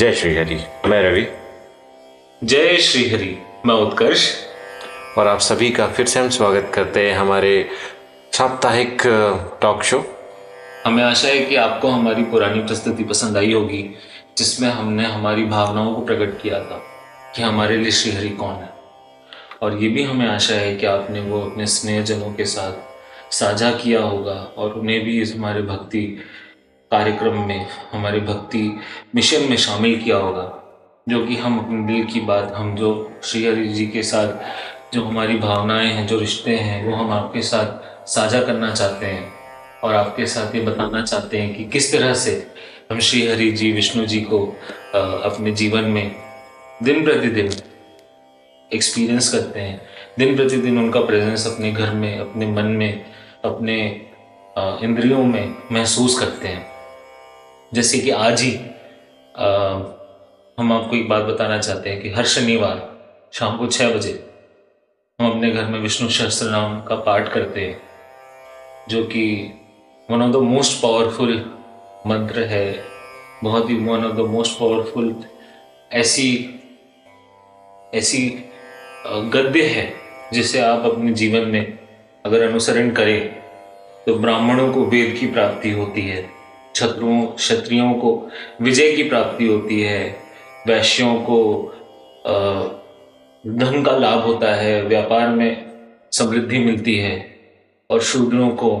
जय श्री हरि मैं रवि। जय श्री हरि मैं उत्कर्ष। और आप सभी का फिर से हम स्वागत करते हैं हमारे साप्ताहिक टॉक शो हमें आशा है कि आपको हमारी पुरानी प्रस्तुति पसंद आई होगी जिसमें हमने हमारी भावनाओं को प्रकट किया था कि हमारे लिए श्रीहरि कौन है। और ये भी हमें आशा है कि आपने वो अपने स्नेहजनों के साथ साझा किया होगा और उन्हें भी इस हमारे भक्ति कार्यक्रम में हमारे भक्ति मिशन में शामिल किया होगा, जो कि हम अपने दिल की बात, हम जो श्री हरि जी के साथ जो हमारी भावनाएँ हैं, जो रिश्ते हैं, वो हम आपके साथ साझा करना चाहते हैं और आपके साथ ये बताना चाहते हैं कि किस तरह से हम श्री हरि जी विष्णु जी को अपने जीवन में दिन प्रतिदिन एक्सपीरियंस करते हैं। दिन प्रतिदिन उनका प्रेजेंस अपने घर में, अपने मन में, अपने इंद्रियों में महसूस करते हैं। जैसे कि आज ही आ, हम आपको एक बात बताना चाहते हैं कि हर शनिवार शाम को छः बजे हम अपने घर में विष्णु सहस्त्र नाम का पाठ करते हैं जो कि one of the most powerful मंत्र है बहुत ही one of the most powerful ऐसी ऐसी गद्य है जिसे आप अपने जीवन में अगर अनुसरण करें तो ब्राह्मणों को वेद की प्राप्ति होती है। छत्रुओं क्षत्रियों को विजय की प्राप्ति होती है, वैश्यों को धन का लाभ होता है, व्यापार में समृद्धि मिलती है और शूद्रों को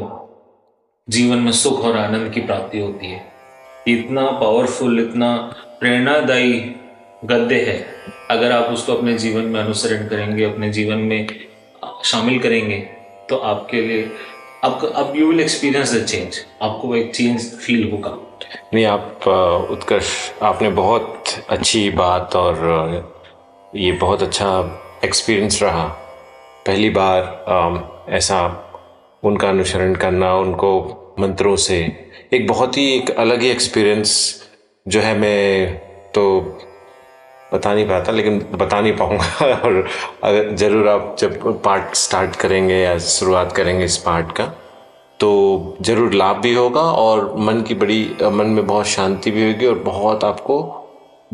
जीवन में सुख और आनंद की प्राप्ति होती है। इतना पावरफुल इतना प्रेरणादायी गद्य है। अगर आप उसको अपने जीवन में अनुसरण करेंगे, अपने जीवन में शामिल करेंगे तो आपके लिए आपको, अब you will experience the change आपको एक चेंज फील होगा नहीं, आप उत्कर्ष, आपने बहुत अच्छी बात और ये बहुत अच्छा एक्सपीरियंस रहा। पहली बार ऐसा उनका अनुसरण करना, उनको मंत्रों से, एक बहुत ही एक अलग ही एक्सपीरियंस जो है मैं तो बता नहीं पाता लेकिन बता नहीं पाऊँगा। और अगर ज़रूर आप जब पार्ट स्टार्ट करेंगे या शुरुआत करेंगे इस पार्ट का तो ज़रूर लाभ भी होगा और मन की बड़ी मन में बहुत शांति भी होगी और बहुत आपको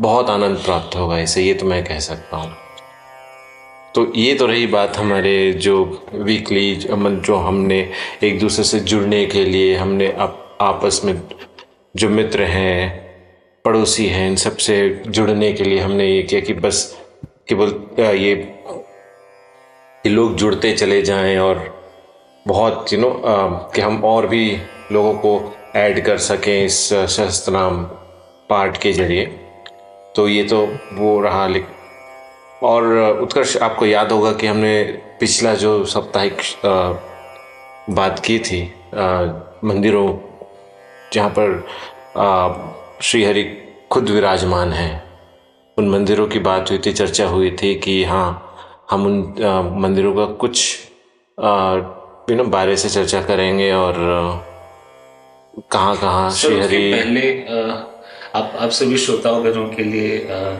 बहुत आनंद प्राप्त होगा इसे ये तो मैं कह सकता हूँ। तो ये तो रही बात हमारे जो वीकली जो हमने एक दूसरे से जुड़ने के लिए हमने आप, आपस में जो मित्र हैं पड़ोसी हैं, इन सबसे जुड़ने के लिए हमने ये किया कि बस केवल ये कि लोग जुड़ते चले जाएँ और बहुत यू नो कि हम और भी लोगों को ऐड कर सकें इस शस्त्र नाम पार्ट के ज़रिए। तो ये तो वो रहा और उत्कर्ष, आपको याद होगा कि हमने पिछला जो साप्ताहिक बात की थी मंदिरों जहाँ पर श्रीहरि खुद विराजमान हैं। उन मंदिरों की बात हुई थी चर्चा हुई थी कि हाँ हम उन आ, मंदिरों का कुछ यू नो बारे से चर्चा करेंगे और कहाँ कहाँ श्रीहरि पहले आप आप सभी श्रोताओं के लिए आ,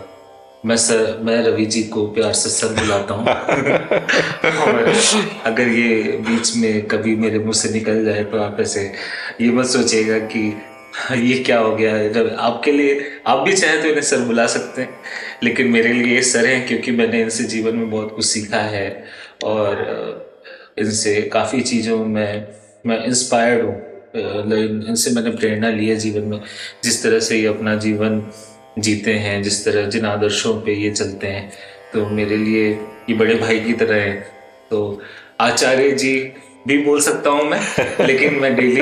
मैं सर मैं रवि जी को प्यार से सर बुलाता हूँ। अगर ये बीच में कभी मेरे मुँह से निकल जाए तो आप ऐसे ये मत सोचिएगा कि ये क्या हो गया? है आपके लिए, आप भी चाहे तो इन्हें सर बुला सकते हैं, लेकिन मेरे लिए ये सर हैं, क्योंकि मैंने इनसे जीवन में बहुत कुछ सीखा है, और इनसे काफ़ी चीज़ों में मैं इंस्पायर्ड हूँ इनसे मैंने प्रेरणा ली है जीवन में, जिस तरह से ये अपना जीवन जीते हैं, जिस तरह जिन आदर्शों पे ये चलते हैं तो मेरे लिए ये बड़े भाई की तरह हैं। तो आचार्य जी भी बोल सकता हूँ मैं लेकिन मैं डेली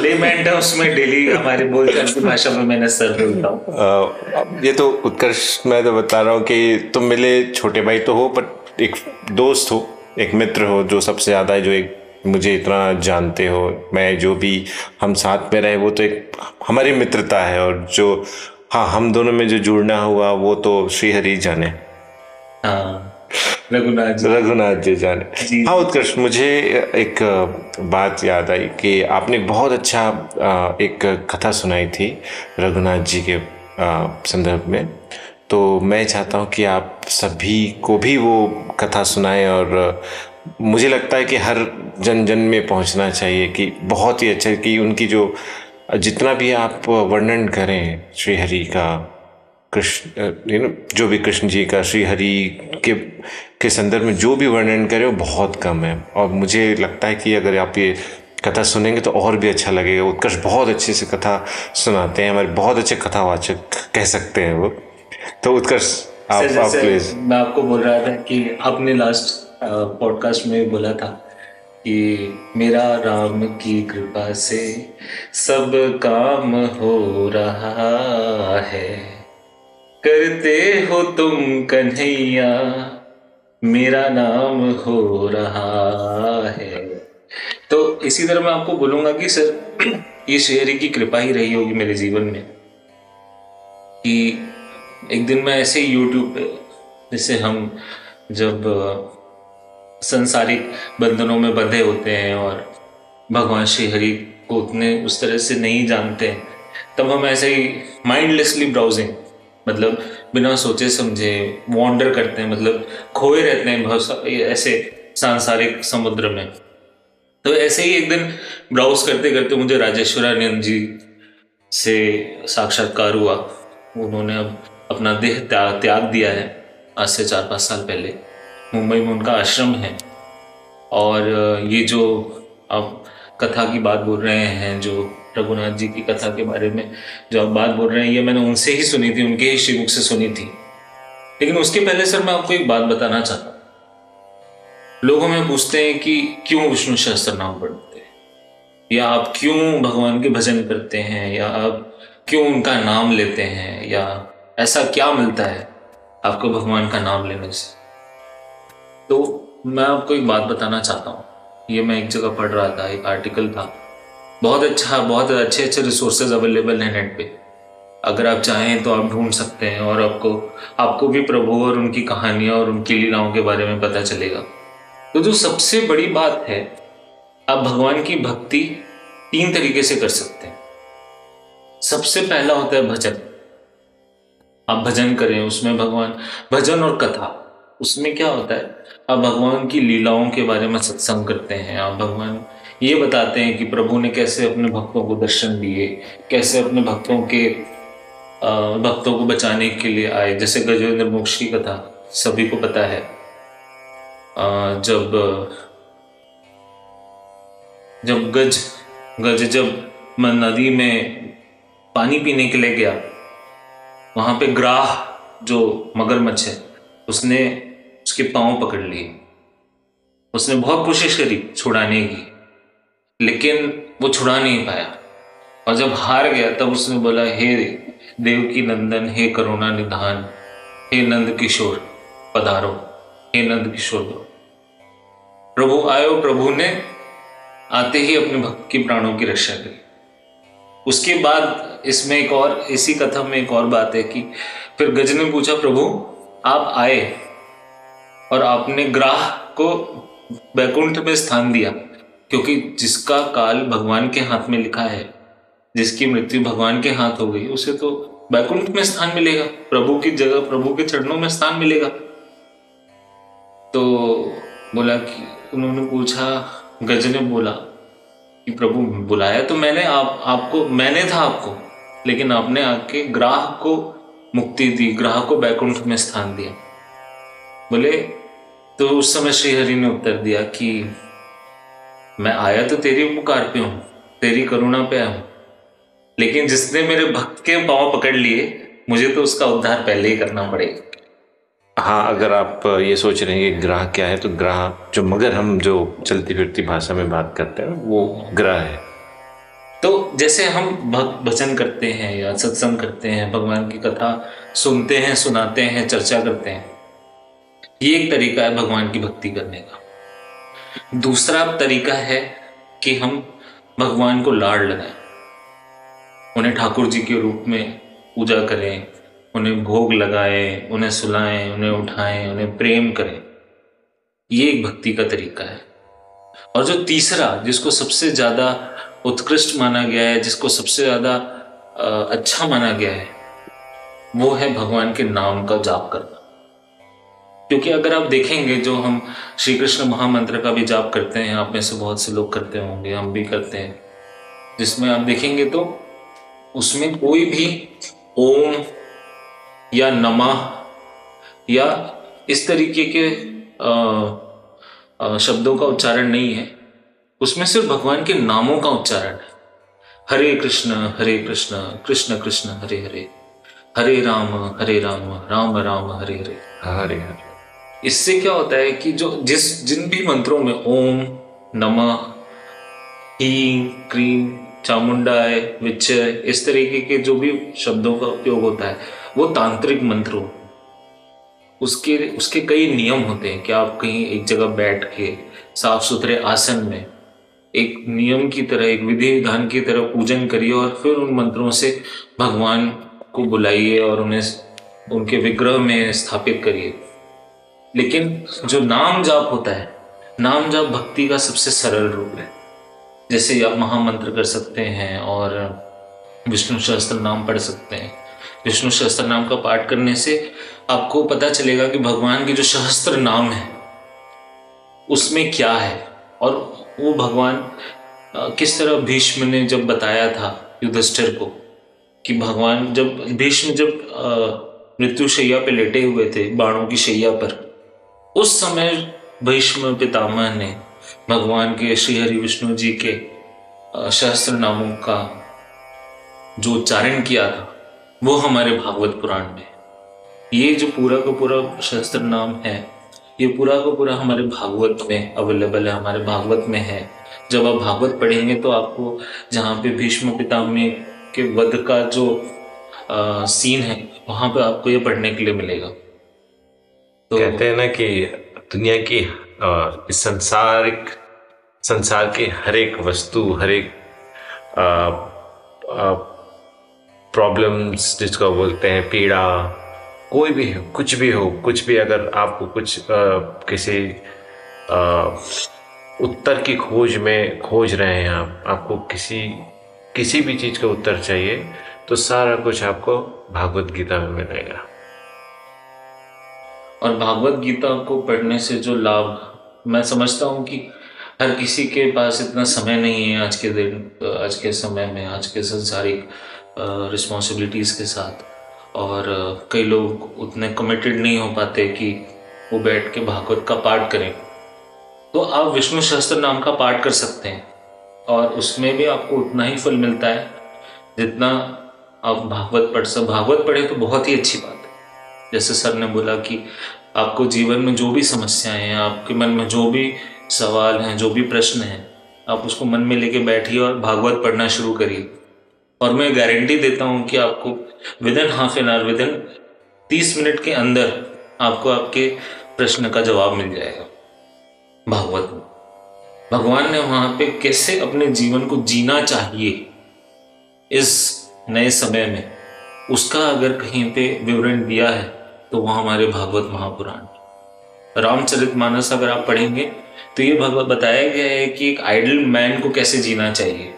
लेमैन उसमें डेली हमारे बोलचाल की भाषा में मैंने सर बोलता हूँ। ये तो उत्कर्ष मैं तो बता रहा हूँ कि तुम मेरे छोटे भाई तो हो बट एक दोस्त हो एक मित्र हो जो सबसे ज़्यादा है जो एक मुझे इतना जानते हो। मैं जो भी हम साथ में रहे वो तो एक हमारी मित्रता है और जो हाँ हम दोनों में जो जुड़ना हुआ वो तो श्री हरि जाने। हाँ, रघुनाथ जी। रघुनाथ जी जाने। हाँ उत्कर्ष मुझे एक बात याद आई कि आपने बहुत अच्छा एक कथा सुनाई थी रघुनाथ जी के संदर्भ में। तो मैं चाहता हूँ कि आप सभी को भी वो कथा सुनाएँ और मुझे लगता है कि हर जन जन में पहुँचना चाहिए कि बहुत ही अच्छा कि उनकी जो जितना भी आप वर्णन करें श्री हरि का कृष्ण यू नो जो भी कृष्ण जी का श्री हरि के के संदर्भ में जो भी वर्णन करे वो बहुत कम है। और मुझे लगता है कि अगर आप ये कथा सुनेंगे तो और भी अच्छा लगेगा। उत्कर्ष बहुत अच्छे से कथा सुनाते हैं हमारे बहुत अच्छे कथावाचक कह सकते हैं वो। तो उत्कर्ष आप आप प्लीज़ मैं आपको बोल रहा था कि आपने लास्ट पॉडकास्ट में बोला था कि मेरा राम की कृपा से सब काम हो रहा है। करते हो तुम कन्हैया, मेरा नाम हो रहा है। तो इसी तरह मैं आपको बोलूँगा कि सर, ये शेरी की कृपा ही रही होगी मेरे जीवन में, कि एक दिन मैं ऐसे ही यूट्यूब पे, जैसे हम जब संसारिक बंधनों में बंधे होते हैं और भगवान श्री हरि को उतने उस तरह से नहीं जानते हैं तब हम ऐसे ही माइंडलेसली ब्राउजिंग मतलब बिना सोचे समझे वॉन्डर करते हैं मतलब खोए रहते हैं ऐसे सांसारिक समुद्र में। तो ऐसे ही एक दिन ब्राउज करते करते मुझे राजेश्वरानंद जी से साक्षात्कार हुआ। उन्होंने अब अपना देह त्याग त्याग दिया है, आज से चार पाँच साल पहले। मुंबई में उनका आश्रम है। और ये जो आप कथा की बात बोल रहे हैं, जो रघुनाथ जी की कथा के बारे में जो आप बात बोल रहे हैं, ये मैंने उनसे ही सुनी थी, उनके ही श्रीमुख से सुनी थी। लेकिन उसके पहले सर मैं आपको एक बात बताना चाहता लोग हमें पूछते हैं कि क्यों विष्णु सहस्त्र नाम पढ़ते हैं? या आप क्यों भगवान के भजन करते हैं? या आप क्यों उनका नाम लेते हैं? या ऐसा क्या मिलता है आपको भगवान का नाम लेने से? तो मैं आपको एक बात बताना चाहता हूँ। ये मैं एक जगह पढ़ रहा था, एक आर्टिकल था। बहुत अच्छा बहुत अच्छे अच्छे रिसोर्सेज अवेलेबल हैं नेट पे। अगर आप चाहें तो आप ढूंढ सकते हैं और आपको आपको भी प्रभु और उनकी कहानियाँ और उनकी लीलाओं के बारे में पता चलेगा। तो जो सबसे बड़ी बात है, आप भगवान की भक्ति तीन तरीके से कर सकते हैं। सबसे पहला होता है भजन। आप भजन करें, उसमें भगवान, भजन और कथा, उसमें क्या होता है? आप भगवान की लीलाओं के बारे में सत्संग करते हैं, आप भगवान ये बताते हैं कि प्रभु ने कैसे अपने भक्तों को दर्शन दिए, कैसे अपने भक्तों के भक्तों को बचाने के लिए आए। जैसे गजेंद्र मोक्ष की कथा, सभी को पता है। जब जब गज गज जब नदी में पानी पीने के लिए गया, वहाँ पे ग्राह जो मगरमच्छ है, उसने उसके पाँव पकड़ लिए। उसने बहुत कोशिश करी छुड़ाने की। लेकिन वो छुड़ा नहीं पाया। और जब हार गया, तब उसने बोला, हे देव की नंदन हे करुणा निधान हे नंद किशोर पधारो, हे नंद किशोर दो। प्रभु आयो, प्रभु ने आते ही अपने भक्त की प्राणों की रक्षा करी। उसके बाद इसमें एक और, इसी कथा में एक और बात है कि फिर गज ने पूछा, प्रभु, आप आए और आपने ग्राह को बैकुंठ में स्थान दिया। क्योंकि जिसका काल भगवान के हाथ में लिखा है, जिसकी मृत्यु भगवान के हाथ हो गई, उसे तो बैकुंठ में स्थान मिलेगा, प्रभु की जगह, प्रभु के चरणों में स्थान मिलेगा। तो बोला कि, उन्होंने पूछा गज ने बोला कि, प्रभु, बुलाया तो मैंने आप, आपको, मैंने था आपको, लेकिन आपने आके ग्राह को मुक्ति दी, ग्राह को बैकुंठ में स्थान दिया। बोले तो उस समय श्रीहरि ने उत्तर दिया कि मैं आया तो तेरी उपकार पे हूँ तेरी करुणा पे आया हूँ। लेकिन जिसने मेरे भक्त के पाँव पकड़ लिए मुझे तो उसका उद्धार पहले ही करना पड़ेगा। हाँ अगर आप ये सोच रहे हैं कि ग्रह क्या है तो ग्रह जो मगर हम जो चलती फिरती भाषा में बात करते हैं वो ग्रह है। तो जैसे हम भक्त भजन करते हैं या सत्संग करते हैं भगवान की कथा सुनते हैं सुनाते हैं चर्चा करते हैं ये एक तरीका है भगवान की भक्ति करने का। दूसरा तरीका है कि हम भगवान को लाड़ लगाएँ। उन्हें ठाकुर जी के रूप में पूजा करें, उन्हें भोग लगाएँ, उन्हें सुलाएँ, उन्हें उठाएँ, उन्हें प्रेम करें। ये एक भक्ति का तरीका है। और जो तीसरा, जिसको सबसे ज़्यादा उत्कृष्ट माना गया है, जिसको सबसे ज़्यादा अच्छा माना गया है, वो है भगवान के नाम का जाप करना। क्योंकि अगर आप देखेंगे जो हम श्री कृष्ण महामंत्र का भी जाप करते हैं आप में से बहुत से लोग करते होंगे हम भी करते हैं। जिसमें आप देखेंगे तो उसमें कोई भी ओम या नमा या इस तरीके के आ, आ, शब्दों का उच्चारण नहीं है। उसमें सिर्फ़ भगवान के नामों का उच्चारण है। हरे कृष्ण हरे कृष्ण कृष्ण कृष्ण हरे हरे। हरे राम हरे राम राम राम हरे हरे। हरे हरे। इससे क्या होता है कि जो जिस, जिन भी मंत्रों में ओम, नमः हीम क्रीम चामुंडा चामुंडाय विचय इस तरीके के जो भी शब्दों का उपयोग होता है, वो तांत्रिक मंत्र हो। उसके उसके कई नियम होते हैं कि आप कहीं एक जगह बैठ के साफ़ सुथरे आसन में एक नियम की तरह, एक विधि विधान की तरह पूजन करिए और फिर उन मंत्रों से भगवान को बुलाइए और उन्हें उनके विग्रह में स्थापित करिए। लेकिन जो नाम जाप होता है, नाम जाप भक्ति का सबसे सरल रूप है। जैसे आप महामंत्र कर सकते हैं और विष्णु सहस्त्र नाम पढ़ सकते हैं। विष्णु सहस्त्र नाम का पाठ करने से आपको पता चलेगा कि भगवान के जो सहस्त्र नाम है, उसमें क्या है और वो भगवान किस तरह भीष्म ने जब बताया था युधिष्ठिर को कि भगवान जब, भीष्म जब मृत्यु शैया पे लेटे हुए थे, बाणों की शैया पर उस समय भीष्म पितामह ने भगवान के श्री हरि विष्णु जी के सहस्त्र नामों का जो उच्चारण किया था वो हमारे भागवत पुराण में ये जो पूरा का पूरा सहस्त्र नाम है ये पूरा का पूरा हमारे भागवत में अवेलेबल है हमारे भागवत में है। जब आप भागवत पढ़ेंगे तो आपको जहाँ पे भीष्म पितामह के वध का जो आ, सीन है वहाँ पे आपको ये पढ़ने के लिए मिलेगा। तो कहते हैं ना कि दुनिया की इस संसारिक संसार की हर एक वस्तु हर एक प्रॉब्लम्स जिसको बोलते हैं पीड़ा कोई भी हो कुछ भी हो कुछ भी अगर आपको कुछ आ, किसी आ, उत्तर की खोज में खोज रहे हैं आप आपको किसी किसी भी चीज़ का उत्तर चाहिए तो सारा कुछ आपको भागवत गीता में मिलेगा। और भागवत गीता को पढ़ने से जो लाभ, मैं समझता हूँ कि हर किसी के पास इतना समय नहीं है आज के दिन, आज के समय में, आज के संसारिक रिस्पॉन्सिबिलिटीज़ के साथ। और कई लोग उतने कमिटेड नहीं हो पाते कि वो बैठ के भागवत का पाठ करें। तो आप विष्णु सहस्त्र नाम का पाठ कर सकते हैं और उसमें भी आपको उतना ही फल मिलता है जितना आप भागवत पढ़ सब भागवत पढ़े तो बहुत ही अच्छी बात। जैसे सर ने बोला कि आपको जीवन में जो भी समस्याएँ हैं, आपके मन में जो भी सवाल हैं, जो भी प्रश्न हैं, आप उसको मन में लेके बैठिए और भागवत पढ़ना शुरू करिए। और मैं गारंटी देता हूँ कि आपको within half an hour within तीस मिनट के अंदर आपको आपके प्रश्न का जवाब मिल जाएगा। भागवत में। भगवान ने वहाँ पे कैसे अपने जीवन को जीना चाहिए इस नए समय में, उसका अगर कहीं पे विवरण दिया है तो वह हमारे भागवत महापुराण। रामचरित मानस अगर आप पढ़ेंगे तो ये भगवत बताया गया है कि एक आइडल मैन को कैसे जीना चाहिए?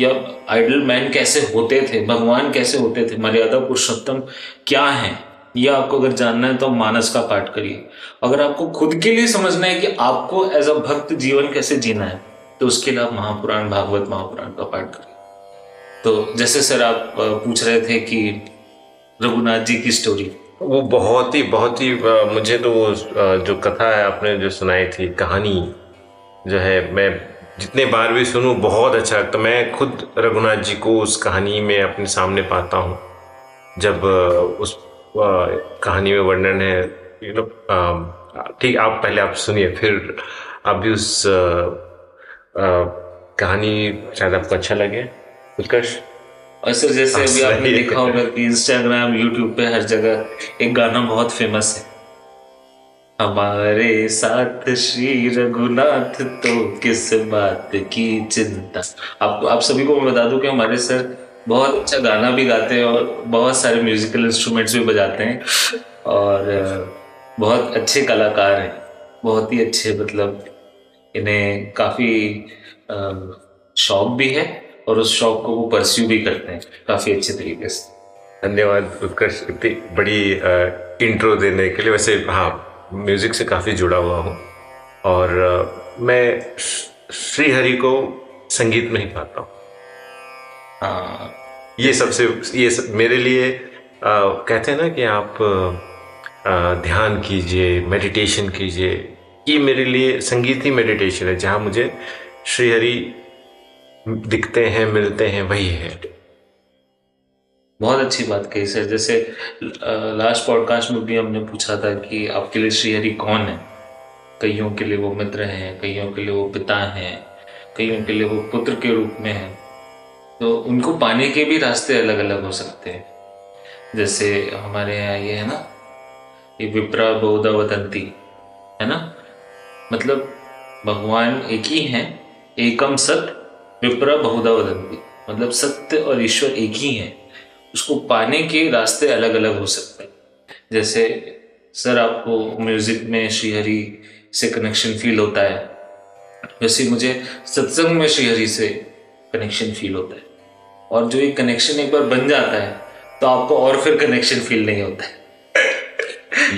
या आइडल मैन कैसे होते थे? भगवान कैसे होते थे? मर्यादा पुरुषोत्तम क्या है? यह आपको अगर जानना है तो मानस का पाठ करिए। अगर आपको खुद के लिए समझना है कि आपको एज अ भक्त जीवन कैसे जीना है तो उसके लिए आप महापुराण, भागवत महापुराण का पाठ करिए। तो जैसे सर आप पूछ रहे थे कि रघुनाथ जी की स्टोरी वो बहुत ही बहुत ही मुझे तो जो कथा है, आपने जो सुनाई थी, कहानी जो है, मैं जितने बार भी सुनूं, बहुत अच्छा लगता मैं खुद रघुनाथ जी को उस कहानी में अपने सामने पाता हूँ, जब उस कहानी में वर्णन है। ठीक, आप पहले आप सुनिए, फिर आप भी उस कहानी शायद आपको अच्छा लगे। उत्कर्ष? और सर जैसे अभी आपने देखा होगा कि इंस्टाग्राम यूट्यूब पे हर जगह एक गाना बहुत फ़ेमस है। हमारे साथ श्री रघुनाथ तो किस बात की चिंता? आपको आप सभी को मैं बता दूँ कि हमारे सर बहुत अच्छा गाना भी गाते हैं और बहुत सारे म्यूजिकल इंस्ट्रूमेंट्स भी बजाते हैं। और बहुत अच्छे कलाकार हैं। बहुत ही अच्छे मतलब इन्हें काफ़ी शौक भी है। और उस शौक को वो परस्यू भी करते हैं काफ़ी अच्छे तरीके से। धन्यवाद उत्कर्ष। इतनी बड़ी इंट्रो देने के लिए वैसे हाँ म्यूज़िक से काफ़ी जुड़ा हुआ हूँ। और मैं श्री हरि को संगीत में ही पाता हूँ। हाँ। ये सबसे ये सब, मेरे लिए आ, कहते हैं ना कि आप आ, ध्यान कीजिए मेडिटेशन कीजिए। ये मेरे लिए संगीत ही मेडिटेशन है जहाँ मुझे श्रीहरि दिखते हैं, मिलते हैं, वही है। बहुत अच्छी बात कही, सर। जैसे लास्ट पॉडकास्ट में भी हमने पूछा था कि आपके लिए श्रीहरि कौन है? कईयों के लिए वो मित्र हैं, कईयों के लिए वो पिता हैं, कईयों के लिए वो पुत्र के रूप में हैं। तो उनको पाने के भी रास्ते अलग अलग हो सकते हैं। जैसे हमारे यहाँ ये है ना, ये विप्रा बहुधा वदंती, है ना? मतलब भगवान एक ही हैं, एकम सत्य विप्रा बहुधा वदंती मतलब सत्य और ईश्वर एक ही है। उसको पाने के रास्ते अलग अलग हो सकते हैं। जैसे, सर, आपको म्यूज़िक में श्रीहरि से कनेक्शन फील होता है। वैसे मुझे सत्संग में श्रीहरि से कनेक्शन फील होता है। और जो ये कनेक्शन एक बार बन जाता है तो आपको और फिर कनेक्शन फील नहीं होता है।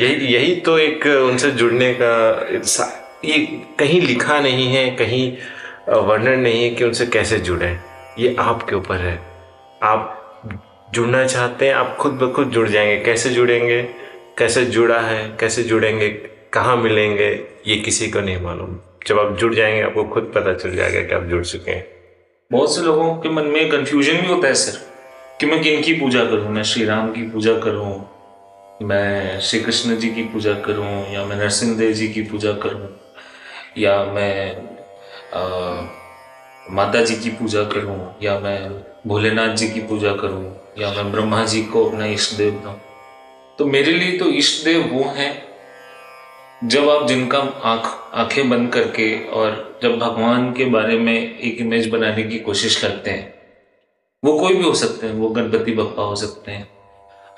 यही यही तो एक उनसे जुड़ने का ये कहीं लिखा नहीं है, कहीं वर्णन नहीं है कि उनसे कैसे जुड़े ये आपके ऊपर है। आप जुड़ना चाहते हैं, आप खुद ब खुद जुड़ जाएँगे। कैसे जुड़ेंगे? कैसे जुड़ा है? कैसे जुड़ेंगे? कहाँ मिलेंगे? ये किसी को नहीं मालूम। जब आप जुड़ जाएँगे, आपको खुद पता चल जाएगा कि आप जुड़ चुके हैं। बहुत से लोगों के मन में कंफ्यूजन भी होता है सर, कि मैं किन की पूजा करूँ? मैं श्री राम की पूजा करूँ? मैं श्री कृष्ण जी की पूजा करूँ? या मैं नरसिंह देव जी की पूजा करूँ? या मैं माता जी की पूजा करूँ, या मैं भोलेनाथ जी की पूजा करूँ, या मैं ब्रह्मा जी को अपना इष्ट देव बनाऊँ तो मेरे लिए तो इष्ट देव वो हैं, जब आप जिनका आँख, आँखें बंद करके और जब भगवान के बारे में एक इमेज बनाने की कोशिश करते हैं, वो कोई भी हो सकते हैं, वो गणपति बप्पा हो सकते हैं,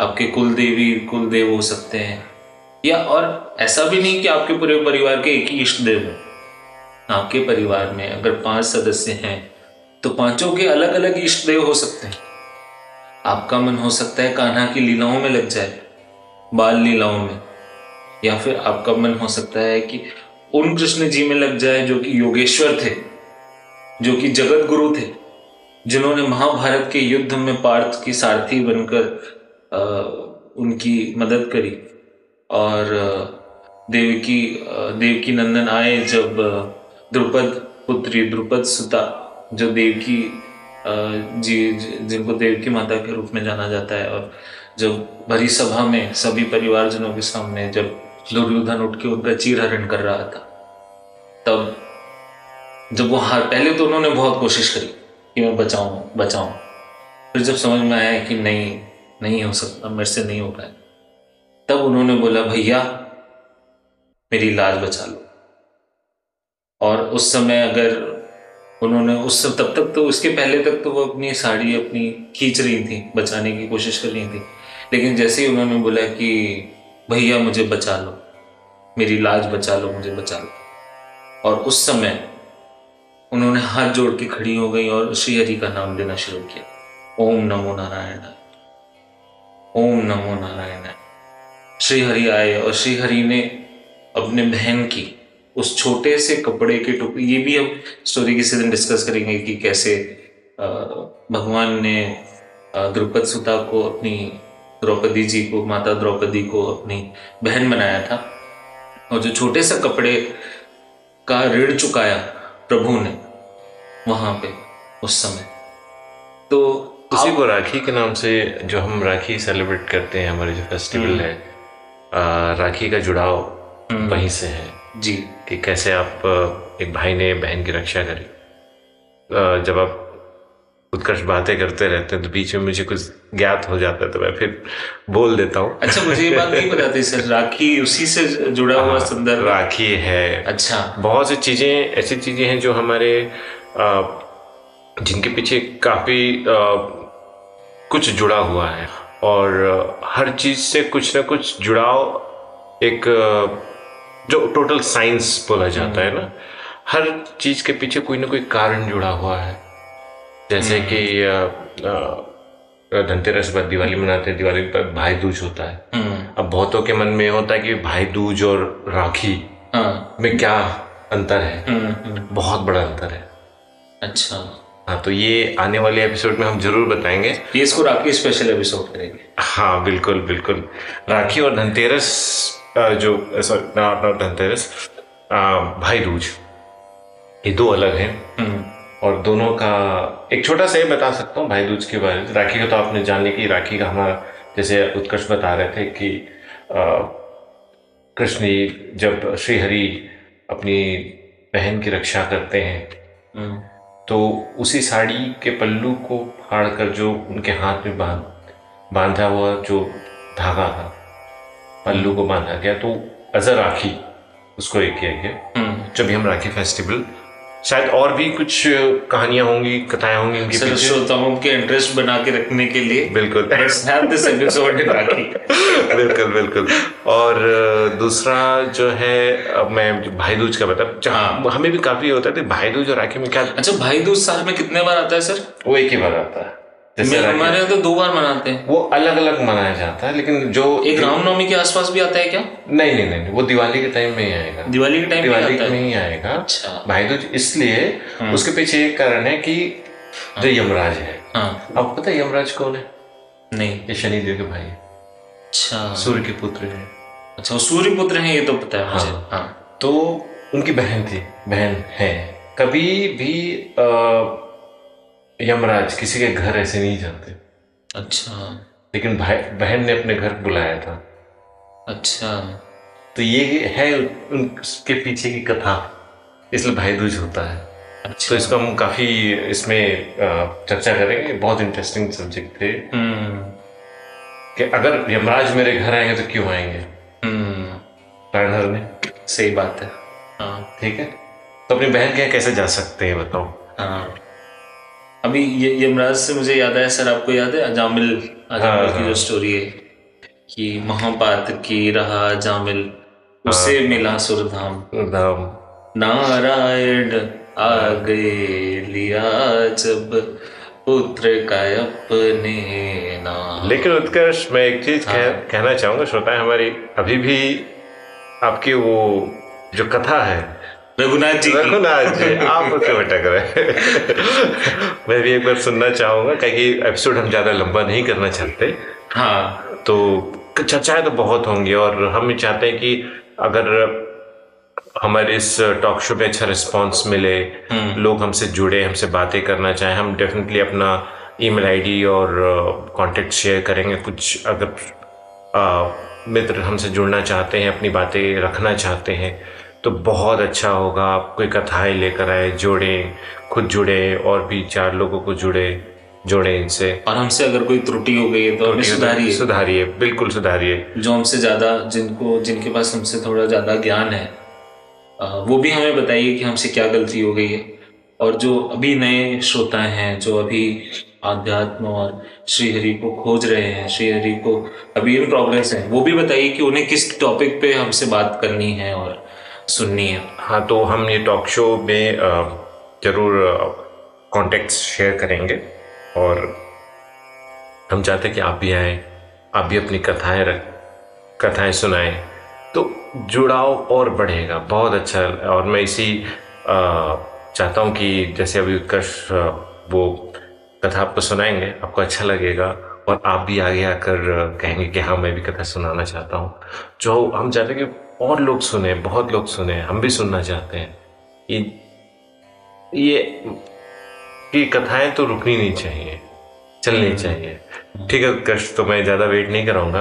आपके कुल देवी कुल देव हो सकते हैं, या और ऐसा भी नहीं कि आपके पूरे परिवार के एक ही इष्ट देव हो। आपके परिवार में अगर पाँच सदस्य हैं तो पाँचों के अलग अलग इष्ट देव हो सकते हैं। आपका मन हो सकता है कान्हा की लीलाओं में लग जाए, बाल लीलाओं में। या फिर आपका मन हो सकता है कि उन कृष्ण जी में लग जाए जो कि योगेश्वर थे, जो कि जगत गुरु थे, जिन्होंने महाभारत के युद्ध में पार्थ की सारथी बनकर उनकी मदद करी। और देवकी देवकी नंदन आए जब द्रुपद पुत्री, द्रुपद सुता, जो देवकी जी, जिनको देवकी माता के रूप में जाना जाता है और जब भरी सभा में सभी परिवारजनों के सामने जब दुर्योधन उठ के उनका चीर हरण कर रहा था, तब जब वो हार, पहले तो उन्होंने बहुत कोशिश करी कि मैं बचाऊं बचाऊं। फिर जब समझ में आया कि नहीं नहीं हो सकता मेरे से नहीं हो पाया, तब उन्होंने बोला, भैया, मेरी लाज बचा लो। और उस समय अगर उन्होंने उस सब तब तक तो उसके पहले तक तो वो अपनी साड़ी अपनी खींच रही थी, बचाने की कोशिश कर रही थी। लेकिन जैसे ही उन्होंने बोला कि, भैया मुझे बचा लो, मेरी लाज बचा लो, मुझे बचा लो। और उस समय उन्होंने हाथ जोड़ के खड़ी हो गई और श्री हरि का नाम लेना शुरू किया। ओम नमो नारायण। ओम नमो नारायण। श्री हरि आए और श्री हरि ने अपने बहन की उस छोटे से कपड़े के टुकड़े ये भी हम स्टोरी किसी दिन डिस्कस करेंगे कि कैसे भगवान ने द्रुपद सुता को अपनी द्रौपदी जी को माता द्रौपदी को अपनी बहन बनाया था और जो छोटे से कपड़े का ऋण चुकाया प्रभु ने वहाँ पे उस समय तो उसी को राखी के नाम से जो हम राखी सेलिब्रेट करते हैं हमारे जो फेस्टिवल हम्म। है आ, राखी का जुड़ाव हम्म। वहीं से है जी कि कैसे आप एक भाई ने बहन की रक्षा करी। जब आप उत्कर्ष बातें करते रहते हैं तो बीच में मुझे कुछ ज्ञात हो जाता है तो मैं फिर बोल देता हूँ। अच्छा मुझे ये बात नहीं पता थी सर राखी उसी से जुड़ा हुआ हाँ, संदर्भ राखी है। अच्छा। बहुत सी चीज़ें ऐसी चीज़ें हैं जो हमारे आ, जिनके पीछे काफ़ी कुछ जुड़ा हुआ है। और हर चीज़ से कुछ ना कुछ जुड़ाव एक जो टोटल साइंस बोला जाता है ना हर चीज़ के पीछे कोई ना कोई कारण जुड़ा हुआ है। जैसे कि धनतेरस पर दिवाली मनाते हैं दिवाली पर भाई दूज होता है। हम्म। अब बहुतों के मन में होता है कि भाई दूज और राखी हाँ। में क्या अंतर है? हम्म, हम्म। बहुत बड़ा अंतर है। अच्छा। हाँ तो ये आने वाले एपिसोड में हम ज़रूर बताएँगे। ये इसको राखी स्पेशल एपिसोड करेंगे। हाँ बिल्कुल बिल्कुल। राखी और धनतेरस जो नॉट नॉट धनतेरस भाई दूज। ये दो अलग हैं। हम्म, और दोनों का एक छोटा सा ये बता सकता हूँ भाई दूज के बारे में। राखी का तो आपने जान लिया कि राखी का हमारा जैसे उत्कर्ष बता रहे थे कि कृष्ण जी जब श्रीहरि अपनी बहन की रक्षा करते हैं हम्म, तो उसी साड़ी के पल्लू को फाड़ कर जो उनके हाथ में बाँध बांधा हुआ जो धागा था पल्लू को बांधा गया तो अजर राखी उसको ये किया गया। हम्म। जब भी हम राखी फेस्टिवल शायद और भी कुछ कहानियाँ होंगी कथाएँ होंगी उनके श्रोताओं के इंटरेस्ट बना के रखने के लिए बिल्कुल। बिल्कुल बिल्कुल। और दूसरा जो है अब मैं भाई दूज का बता जहाँ हमें भी काफ़ी होता है तो भाई दूज और राखी में क्या अच्छा भाई दूज साल में कितने बार आता है सर? वो एक ही बार आता है। हमारे यहाँ तो दो बार मनाते हैं। वो अलग अलग मनाया जाता है लेकिन जो एक रामनवमी के आसपास भी आता है क्या? नहीं नहीं नहीं वो दिवाली के टाइम में ही आएगा। दिवाली के टाइम दिवाली में ही आएगा। अच्छा। भाई दूज इसलिए उसके पीछे एक कारण है कि जो यमराज है। हाँ। आपको पता है यमराज कौन है? नहीं। ये शनिदेव के भाई है। अच्छा। सूर्य के पुत्र है। अच्छा सूर्य पुत्र है ये तो पता है मुझे। हाँ। हाँ। तो उनकी बहन थी बहन है। कभी भी यमराज किसी के घर ऐसे नहीं जाते। अच्छा। लेकिन भाई बहन ने अपने घर बुलाया था। अच्छा। तो ये है उनके पीछे की कथा। इसलिए भाई दूज होता है। अच्छा। तो इसको हम काफ़ी इसमें चर्चा करेंगे। बहुत इंटरेस्टिंग सब्जेक्ट थे। हम्म। कि अगर यमराज मेरे घर आएँगे तो क्यों आएँगे? हम्म। प्राण हरने सही बात है। हाँ। ठीक है? तो अपनी बहन के कैसे जा सकते हैं बताओ? हाँ। अभी ये यमराज से मुझे याद आया सर आपको याद है? अजामिल अजामिल हाँ, की जो स्टोरी है कि महापात की रहा अजामिल उसे मिला सुरधाम। धाम नारायण आ गए लिया जब पुत्र का अपने नाम। लेकिन उत्कर्ष मैं एक चीज़ कह, कहना चाहूँगा श्रोताएँ हमारी अभी भी आपकी वो जो कथा है रघुनाथ जी रघुनाथ जी आप उसे भटक रहे मैं भी एक बार सुनना चाहूँगा क्योंकि एपिसोड हम ज़्यादा लंबा नहीं करना चाहते। हाँ। तो चर्चाएँ तो बहुत होंगी और हम चाहते हैं कि अगर हमारे इस टॉक शो पे अच्छा रिस्पांस मिले लोग हमसे जुड़े हमसे बातें करना चाहें हम डेफिनेटली अपना ईमेल आईडी और कांटेक्ट शेयर करेंगे। कुछ अगर अ, मित्र हमसे जुड़ना चाहते हैं अपनी बातें रखना चाहते हैं तो बहुत अच्छा होगा। आप कोई कथाएँ लेकर आए जोड़ें खुद जुड़े और भी चार लोगों को जुड़े जोड़े इनसे। और हमसे अगर कोई त्रुटि हो गई है तो हमें सुधारिए। सुधारिए बिल्कुल सुधारिए। जो हमसे ज़्यादा जिनको जिनके पास हमसे थोड़ा ज़्यादा ज्ञान है वो भी हमें बताइए कि हमसे क्या गलती हो गई है। और जो अभी नए श्रोता हैं जो अभी आध्यात्म और श्रीहरि को खोज रहे हैं श्रीहरि को अभी इन प्रोग्रेस हैं वो भी बताइए कि उन्हें किस टॉपिक पे हमसे बात करनी है और सुननी है हाँ तो हम ये टॉक शो में ज़रूर कॉन्टेक्ट्स शेयर करेंगे और हम चाहते हैं कि आप भी आए, आप भी अपनी कथाएँ रख, कथाएँ सुनाएँ। तो जुड़ाव और बढ़ेगा, बहुत अच्छा और मैं इसी चाहता हूँ कि जैसे अभी उत्कर्ष वो कथा आपको सुनाएँगे, आपको अच्छा लगेगा और आप भी आगे आकर कहेंगे कि हाँ मैं भी कथा सुनाना चाहता हूँ। जो हम चाहते हैं कि और लोग सुने बहुत लोग सुने हम भी सुनना चाहते हैं। ये ये ये कथाएँ तो रुकनी नहीं चाहिए चलनी चाहिए। ठीक है कष्ट तो मैं ज़्यादा वेट नहीं कराऊँगा।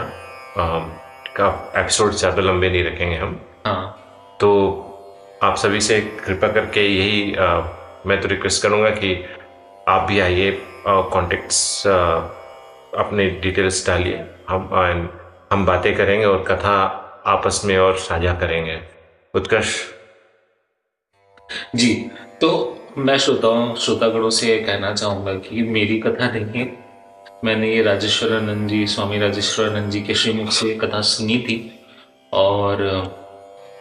का एपिसोड ज़्यादा लंबे नहीं रखेंगे हम। हाँ। तो आप सभी से कृपा करके यही अ, मैं तो रिक्वेस्ट करूँगा कि आप भी आइए कॉन्टेक्ट्स अपने डिटेल्स डालिए। हम and हम बातें करेंगे और कथा आपस में और साझा करेंगे। उत्कर्ष। जी तो मैं श्रोताओं, श्रोतागणों से कहना चाहूँगा कि मेरी कथा नहीं है मैंने ये राजेश्वरानंद जी, स्वामी राजेश्वरानंद जी के श्रीमुख से कथा सुनी थी। और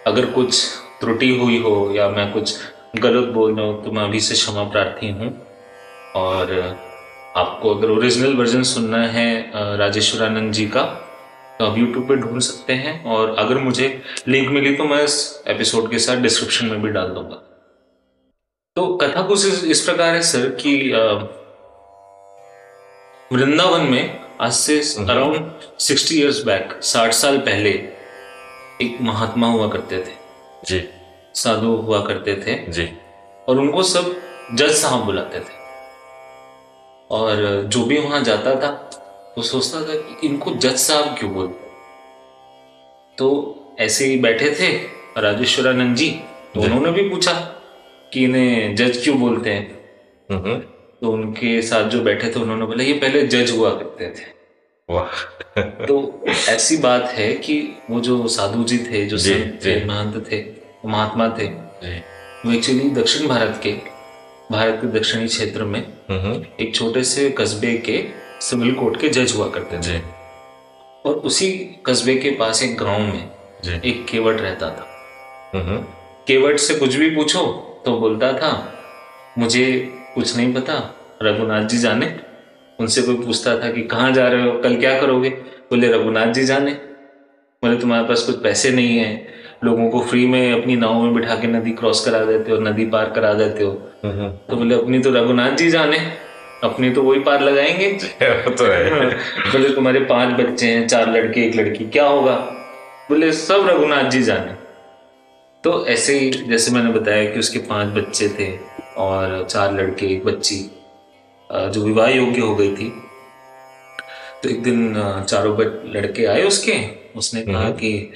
अगर कुछ त्रुटि हुई हो या मैं कुछ गलत बोल रहा हूँ तो मैं अभी से क्षमा प्रार्थी हूँ। और आपको अगर ओरिजिनल वर्जन सुनना है राजेश्वरानंद जी का आप यूट्यूब पे ढूंढ सकते हैं और अगर मुझे लिंक मिली तो मैं इस एपिसोड के साथ डिस्क्रिप्शन में भी डाल दूँगा। तो कथा कुछ इस, इस प्रकार है सर कि वृंदावन में आज से अराउंड सिक्सटी इयर्स बैक साठ साल पहले एक महात्मा हुआ करते थे। जी। साधु हुआ करते थे। जी। और उनको सब जज साहब बुलाते थे। और जो भी वहाँ जाता था वो सोचता था कि इनको जज साहब क्यों बोलते तो ऐसे ही बैठे थे राजेश्वरानंद जी तो उन्होंने भी पूछा कि इन्हें जज क्यों बोलते हैं? तो उनके साथ जो बैठे थे उन्होंने बोला ये पहले जज हुआ करते थे। वाह। तो ऐसी बात है कि वो जो साधु जी थे जो संत थे महंत थे महात्मा थे वो एक्चुअली दक्षिण भारत के भारत के दक्षिणी क्षेत्र में एक छोटे से कस्बे के सिविल कोर्ट के जज हुआ करते थे। और उसी कस्बे के पास एक गाँव में एक केवट रहता था। हम्म। केवट से कुछ भी पूछो तो बोलता था मुझे कुछ नहीं पता रघुनाथ जी जाने। उनसे कोई पूछता था कि कहाँ जा रहे हो कल क्या करोगे? बोले रघुनाथ जी जाने। बोले तुम्हारे पास कुछ पैसे नहीं है। लोगों को फ्री में अपनी नाव में बिठा के नदी क्रॉस करा देते हो नदी पार करा देते हो। हम्म। तो बोले अपनी तो रघुनाथ जी जाने। अपनी तो वही पार लगाएँगे। तो है। बोले तुम्हारे पाँच बच्चे हैं चार लड़के एक लड़की क्या होगा? बोले सब रघुनाथ जी जाने। तो ऐसे ही जैसे मैंने बताया कि उसके पाँच बच्चे थे और चार लड़के एक बच्ची जो विवाह योग्य हो गई थी। तो एक दिन चारों बच- लड़के आए उसके। उसने कहा कि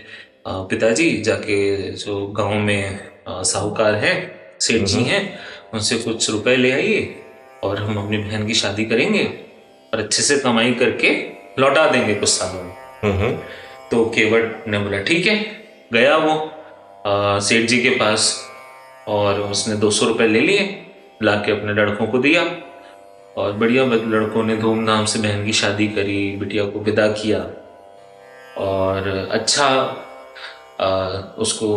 पिताजी जाके जो गाँव में साहूकार है सेठ जी हैं उनसे कुछ रुपए ले आइए। और हम अपनी बहन की शादी करेंगे और अच्छे से कमाई करके लौटा देंगे कुछ सालों में। तो केवट ने बोला ठीक है। गया वो सेठ जी के पास और उसने दो सौ रुपये ले लिए ला के अपने लड़कों को दिया और बढ़िया लड़कों ने धूमधाम से बहन की शादी करी बिटिया को विदा किया और अच्छा अ, उसको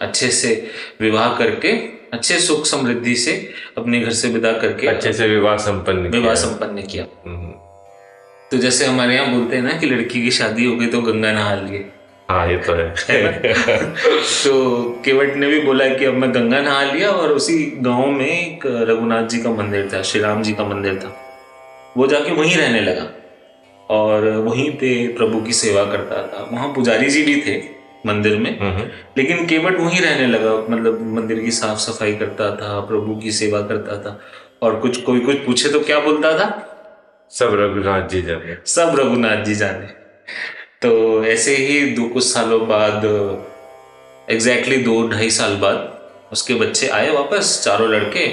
अच्छे से विवाह करके अच्छे सुख समृद्धि से अपने घर से विदा करके अच्छे से विवाह संपन्न विवाह संपन्न किया। हम्म, तो जैसे हमारे यहाँ बोलते हैं ना कि लड़की की शादी हो गई तो गंगा नहा लिए। हाँ ये तो है। तो केवट ने भी बोला कि अब मैं गंगा नहा लिया और उसी गाँव में एक रघुनाथ जी का मंदिर था श्री राम जी का मंदिर था। वो जाके वहीं रहने लगा और वहीं पे प्रभु की सेवा करता था। वहाँ पुजारी जी भी थे। मंदिर में। हम्म, लेकिन केवट वहीं रहने लगा मतलब मंदिर की साफ़ सफ़ाई करता था प्रभु की सेवा करता था। और कुछ कोई कुछ पूछे तो क्या बोलता था? सब रघुनाथ जी जाने। सब रघुनाथ जी जाने। तो ऐसे ही दो कुछ सालों बाद एग्जैक्टली दो ढाई साल बाद उसके बच्चे आए वापस चारों लड़के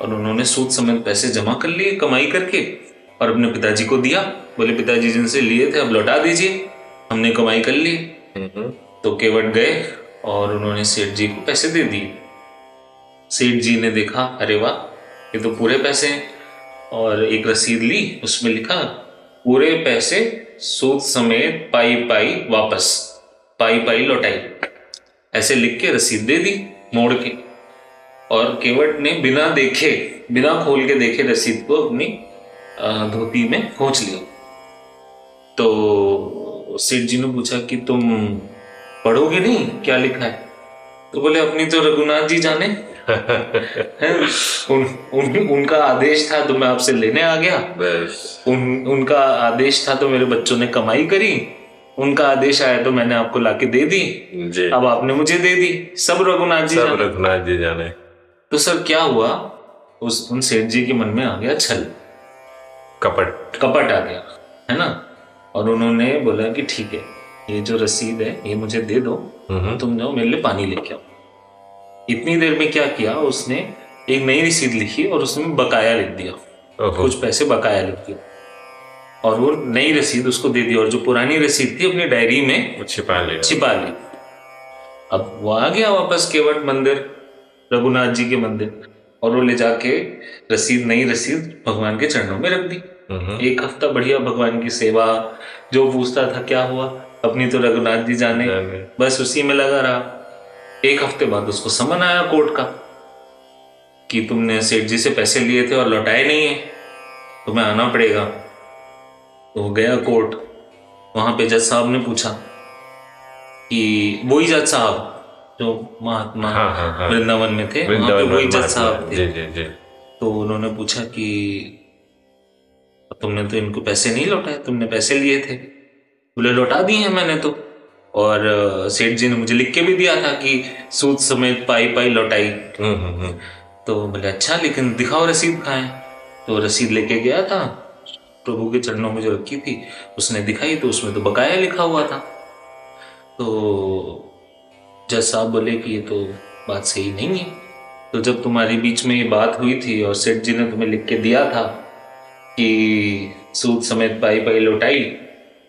और उन्होंने सूद समेत पैसे जमा कर लिए कमाई करके और अपने पिताजी को दिया। बोले पिताजी जिनसे लिए थे अब लौटा दीजिए। हमने कमाई कर ली। हम्म, तो केवट गए और उन्होंने सेठ जी को पैसे दे दिए। सेठ जी ने देखा, अरे वाह, ये तो पूरे पैसे हैं। और एक रसीद ली, उसमें लिखा, पूरे पैसे सूद समेत पाई पाई वापस, पाई पाई लौटाई। ऐसे लिख के रसीद दे दी, मोड़ के। और केवट ने बिना देखे, बिना खोल के देखे रसीद को अपनी धोती में खोच लिया। तो सेठ जी ने पूछा कि तुम पढ़ोगे नहीं? क्या लिखा है? तो बोले अपनी तो रघुनाथ जी जाने। उन, उन, उनका आदेश था तो मैं आपसे लेने आ गया। उन, उनका आदेश था तो मेरे बच्चों ने कमाई करी। उनका आदेश आया तो मैंने आपको लाके दे दी। जी। अब आपने मुझे दे दी। सब रघुनाथ जी सब रघुनाथ जी जाने। तो सर क्या हुआ? उस उन सेठ जी के मन में आ गया छल। कपट। कपट आ गया है ना? और उन्होंने बोला कि ठीक है। ये जो रसीद है ये मुझे दे दो। हम्म, तुम जाओ मेरे लिए पानी लेके आओ। इतनी देर में क्या किया उसने एक नई रसीद लिखी और उसमें बकाया लिख दिया। कुछ पैसे बकाया लिख दिया। और वो नई रसीद उसको दे दी और जो पुरानी रसीद थी अपनी डायरी में छिपा लिया छिपा ली। अब वो आ गया वापस केवट मंदिर रघुनाथ जी के मंदिर और वो ले जाके रसीद नई रसीद भगवान के चरणों में रख दी। हम्म, एक हफ़्ता बढ़िया भगवान की सेवा जो पूछता था क्या हुआ? अपनी तो रघुनाथ जी जाने। बस उसी में लगा रहा। एक हफ़्ते बाद उसको समन आया कोर्ट का कि तुमने सेठ जी से पैसे लिए थे और लौटाए नहीं है। तुम्हें आना पड़ेगा। तो वो गया कोर्ट। वहाँ पे जज साहब ने पूछा कि वही जज साहब जो महात्मा हाँ, हाँ, हाँ। वृंदावन में थे वहाँ पे वही जज साहब थे। जी जी जी। तो उन्होंने पूछा कि तुमने तो इनको पैसे नहीं लौटाए तुमने पैसे लिए थे। बोले लौटा दिए हैं मैंने तो। और सेठ जी ने मुझे लिख के भी दिया था कि सूद समेत पाई पाई लौटाई। हम्म, हम्म, हम्म। तो बोले अच्छा लेकिन दिखाओ रसीद कहाँ है? तो रसीद लेके गया था। प्रभु के चरणों में जो रखी थी उसने दिखाई तो उसमें तो बकाया लिखा हुआ था। तो जज साहब बोले कि ये तो बात सही नहीं है। तो जब तुम्हारे बीच में ये बात हुई थी और सेठ जी ने तुम्हें लिख के दिया था कि सूद समेत पाई पाई लौटाई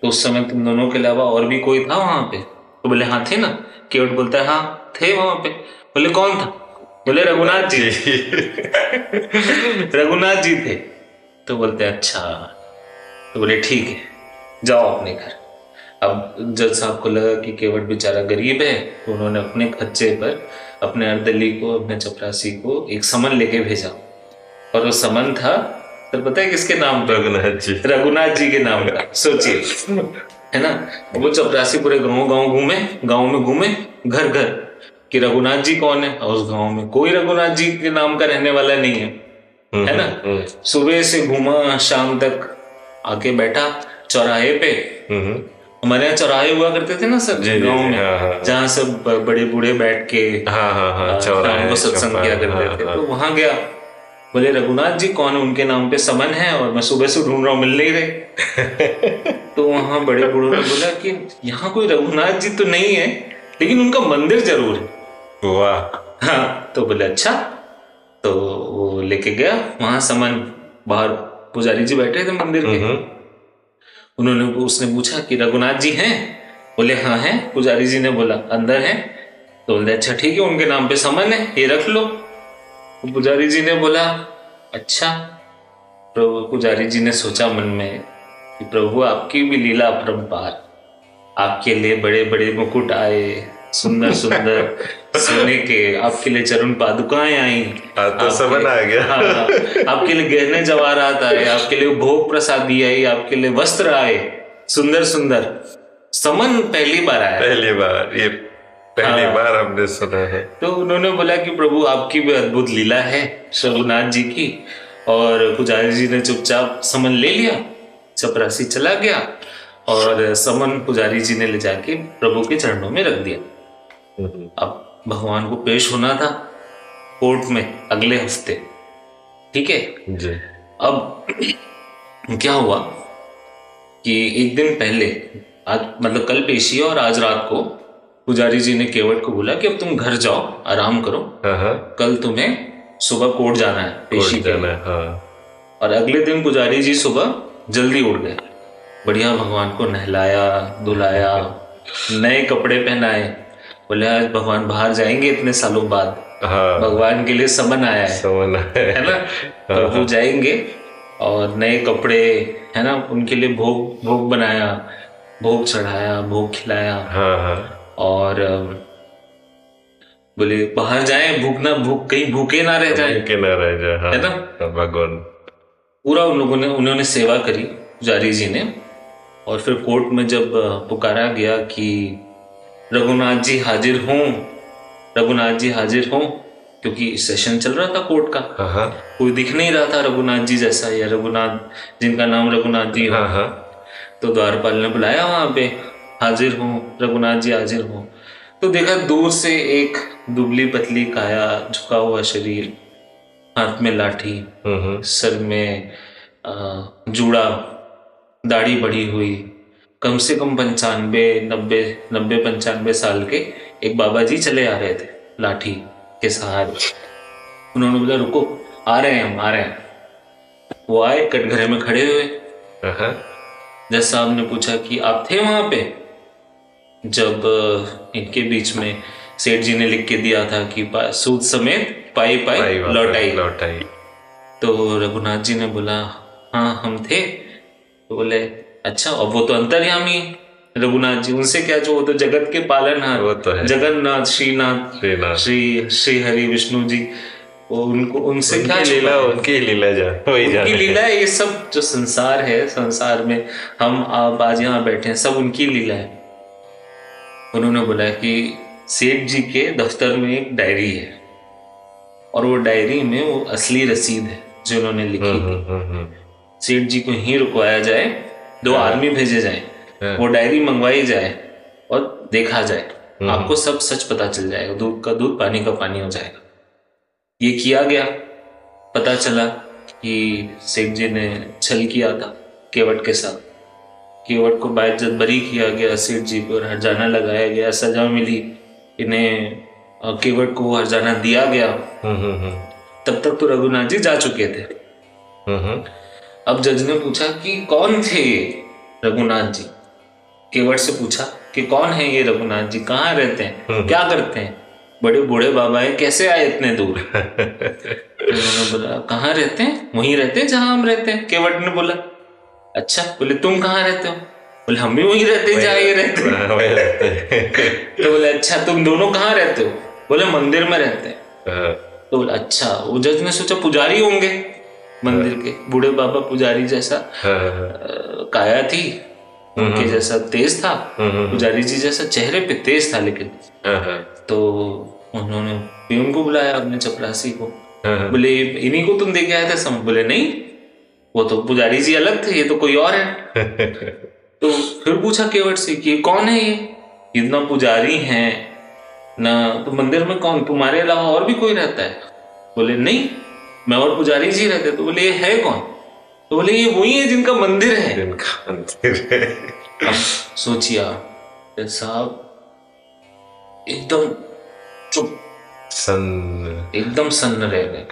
तो उस समय तुम दोनों के अलावा और भी कोई था वहाँ पे? तो बोले हाँ थे ना? केवट बोलता है हाँ थे वहाँ पे। बोले कौन था? बोले रघुनाथ जी। रघुनाथ जी थे। तो बोलते हैं अच्छा। तो बोले ठीक है जाओ अपने घर। अब जज साहब को लगा कि केवट बेचारा गरीब है तो उन्होंने अपने खच्चे पर अपने अर्दली को अपने चपरासी को एक समन लेके भेजा। और वो समन था तो पता है किसके नाम रघुनाथ जी। रघुनाथ जी के नाम का सोचिए। है ना? वो चपरासी पूरे गाँव गाँव घूमे गाँव में घूमे घर घर कि रघुनाथ जी कौन है? और उस गाँव में कोई रघुनाथ जी के नाम का रहने वाला नहीं है। है ना? हम्म, सुबह से घूमा शाम तक आके बैठा चौराहे पे। हम्म, हम्म। हमारे यहाँ चौराहे हुआ करते थे ना सर गाँव में? हाँ, हाँ। जहाँ सब बड़े बूढ़े बैठ के हाँ शाम को सत्संग किया करते थे। तो वहाँ गया। बोले रघुनाथ जी कौन है? उनके नाम पे समन है और मैं सुबह से ढूंढ रहा हूँ मिल नहीं रहे। तो वहाँ बड़े बूढ़ों ने बोला कि यहाँ कोई रघुनाथ जी तो नहीं है लेकिन उनका मंदिर ज़रूर है। वाह। हाँ तो बोले अच्छा। तो वो लेके गया वहाँ समन बाहर पुजारी जी बैठे थे मंदिर के। हम्म, उन्होंने उसने पूछा कि रघुनाथ जी हैं? बोले हाँ हैं। पुजारी जी ने बोला अंदर हैं। तो बोले अच्छा ठीक है उनके नाम पे समन है ये रख लो। तो पुजारी जी ने बोला अच्छा। प्रभु पुजारी जी ने सोचा मन में कि प्रभु आपकी भी लीला अपरंपार आपके लिए बड़े बड़े मुकुट आए सुंदर सुंदर सोने के आपके लिए चरण पादुकाएँ आई। हाँ, तो समन आ गया। हाँ, आपके लिए गहने जवाहरात आए आपके लिए भोग प्रसादी आई आपके लिए वस्त्र आए सुंदर सुंदर समन पहली बार आया। पहली बार ये पहली हाँ। बार हमने सुना है। तो उन्होंने बोला कि प्रभु आपकी भी अद्भुत लीला है रघुनाथ जी की। और पुजारी जी ने चुपचाप समन ले लिया चपरासी चला गया और समन पुजारी जी ने ले जाके प्रभु के चरणों में रख दिया। हम्म, अब भगवान को पेश होना था कोर्ट में अगले हफ़्ते ठीक है? जी। अब क्या हुआ कि एक दिन पहले आज मतलब कल पेशी है और आज रात को पुजारी जी ने केवट को बोला कि अब तुम घर जाओ आराम करो। हाँ हाँ। कल तुम्हें सुबह कोर्ट जाना है पेशी के लिए। हाँ। और अगले दिन पुजारी जी सुबह जल्दी उठ गए। बढ़िया भगवान को नहलाया धुलाया नए कपड़े पहनाए। बोले आज भगवान बाहर जाएँगे इतने सालों बाद। हाँ। भगवान के लिए समन आया है। समन है। है ना? प्रभु जाएँगे और नए कपड़े है ना? उनके लिए भोग भोग बनाया भोग चढ़ाया भोग खिलाया। हाँ हाँ। और बोले बाहर जाए भूख ना भूख कहीं भूखे ना रह जाए। के ना रह जाए हाँ है ना? हाँ, भगवान। पूरा उन लोगों ने उन्होंने सेवा करी पुजारी जी ने। और फिर कोर्ट में जब पुकारा गया कि रघुनाथ जी हाजिर हों रघुनाथ जी हाजिर हों क्योंकि सेशन चल रहा था कोर्ट का। हाँ हाँ। कोई दिख नहीं रहा था रघुनाथ जी जैसा या रघुनाथ जिनका नाम रघुनाथ जी हाँ। तो द्वारपाल ने बुलाया वहाँ पे। हाजिर हो रघुनाथ जी हाजिर हो। तो देखा दूर से एक दुबली पतली काया झुका हुआ शरीर हाथ में लाठी सर में जूड़ा दाढ़ी बढ़ी हुई कम से कम पंचानवे नब्बे नब्बे पंचानवे साल के एक बाबा जी चले आ रहे थे लाठी के सहारे। उन्होंने बोला रुको आ रहे हैं हम आ रहे हैं। वो आए कटघरे में खड़े हुए। हाँ, हाँ, जज साहब ने पूछा कि आप थे वहाँ पे? जब इनके बीच में सेठ जी ने लिख के दिया था कि सूद समेत पाई पाई पाई लौटाई। लौटाई। तो रघुनाथ जी ने बोला हाँ हम थे। तो बोले अच्छा अब वो तो अंतर्यामी है, रघुनाथ जी उनसे क्या जो वो तो जगत के पालनहार वो तो है। जगन्नाथ श्रीनाथ श्रीनाथ। श्री श्री हरि विष्णु जी वो उनको उनसे क्या लीला उनकी लीला जा वही उनकी लीला है। ये सब जो संसार है संसार में हम आप आज यहाँ बैठे हैं सब उनकी लीला है। उन्होंने बोला कि सेठ जी के दफ्तर में एक डायरी है। और वो डायरी में वो असली रसीद है जो उन्होंने लिखी हम्म, थी हम्म, हम्म, सेठ जी को ही रुकवाया जाए दो आर्मी भेजे जाए हाँ। वो डायरी मंगवाई जाए और देखा जाए हम्म। आपको सब सच पता चल जाएगा दूध का दूध पानी का पानी हो जाएगा। ये किया गया। पता चला कि सेठ जी ने छल किया था केवट के साथ। केवट को बाइज्जत बरी किया गया सेठ जी पर हरजाना लगाया गया सजा मिली। इन्हें केवट को हरजाना दिया गया। हम्म, हम्म, हम्म, तब तक तो रघुनाथ जी जा चुके थे। अब जज ने पूछा कि कौन थे ये रघुनाथ जी? केवट से पूछा कि कौन है ये रघुनाथ जी? कहाँ रहते हैं? क्या करते हैं? बड़े बूढ़े बाबा है कैसे आए इतने दूर? उन्होंने बोला कहाँ रहते हैं? वहीं रहते हैं जहाँ हम रहते हैं? केवट ने बोला अच्छा बोले तुम कहाँ रहते हो? बोले हम भी वहीं रहते हैं जहाँ ये रहते हैं. हाँ, हैं। तो बोले अच्छा तुम दोनों कहाँ रहते हो? बोले मंदिर में रहते हैं। हाँ, तो बोला अच्छा वो जज ने सोचा पुजारी होंगे मंदिर के बूढ़े बाबा पुजारी जैसा। हाँ, हाँ, काया थी उनके जैसा तेज था हम्म, पुजारी जी जैसा चेहरे पे तेज था लेकिन। हाँ, हाँ, तो उन्होंने पीएम को बुलाया अपने चपरासी को। हाँ, हाँ, बोले इन्हीं को तुम देखे आए थे? सम बोले नहीं वो तो पुजारी जी अलग थे ये तो कोई और है। तो फिर पूछा केवट से कि कौन है ये? इतना पुजारी है ना तो मंदिर में कौन? तुम्हारे अलावा और भी कोई रहता है? बोले नहीं मैं और पुजारी जी रहते तो बोले ये है कौन? तो बोले ये वही है जिनका मंदिर है। जिनका मंदिर है। अब सोचिए आप साहब एकदम चुप। सन एकदम सन्न रह गए।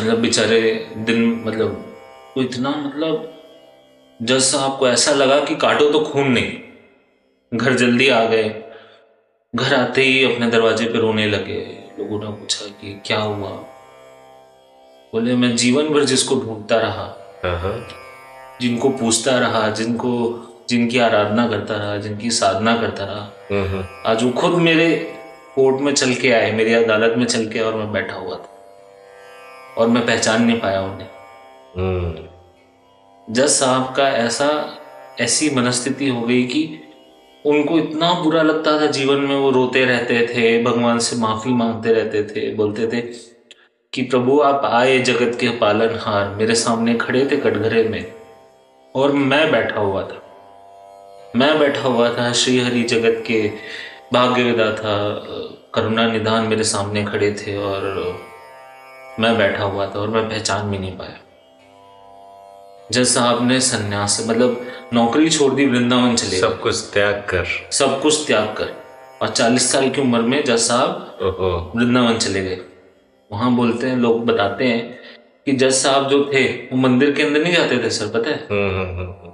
मतलब बेचारे दिन मतलब वो इतना मतलब जज साहब को ऐसा लगा कि काटो तो खून नहीं। घर जल्दी आ गए। घर आते ही अपने दरवाजे पे रोने लगे। लोगों ने पूछा कि क्या हुआ? बोले मैं जीवन भर जिसको ढूंढता रहा हाँ, हाँ, जिनको पूछता रहा जिनको जिनकी आराधना करता रहा जिनकी साधना करता रहा हम्म, आज वो खुद मेरे कोर्ट में चल के आए मेरी अदालत में चल के और मैं बैठा हुआ था। और मैं पहचान नहीं पाया उन्हें। हम्म, जज साहब का ऐसा ऐसी मनस्थिति हो गई कि उनको इतना बुरा लगता था जीवन में वो रोते रहते थे भगवान से माफ़ी मांगते रहते थे बोलते थे कि प्रभु आप आए जगत के पालनहार मेरे सामने खड़े थे कटघरे में और मैं बैठा हुआ था। मैं बैठा हुआ था श्री हरि जगत के भाग्य था करुणा निधान मेरे सामने खड़े थे और मैं बैठा हुआ था और मैं पहचान भी नहीं पाया। जज साहब ने संन्यास मतलब नौकरी छोड़ दी वृंदावन चले सब कुछ त्याग कर। सब कुछ त्याग कर। और 40 साल की उम्र में जज साहब वृंदावन चले गए। वहाँ बोलते हैं लोग बताते हैं कि जज साहब जो थे वो मंदिर के अंदर नहीं जाते थे सर पता है? हम्म, हम्म, हम्म,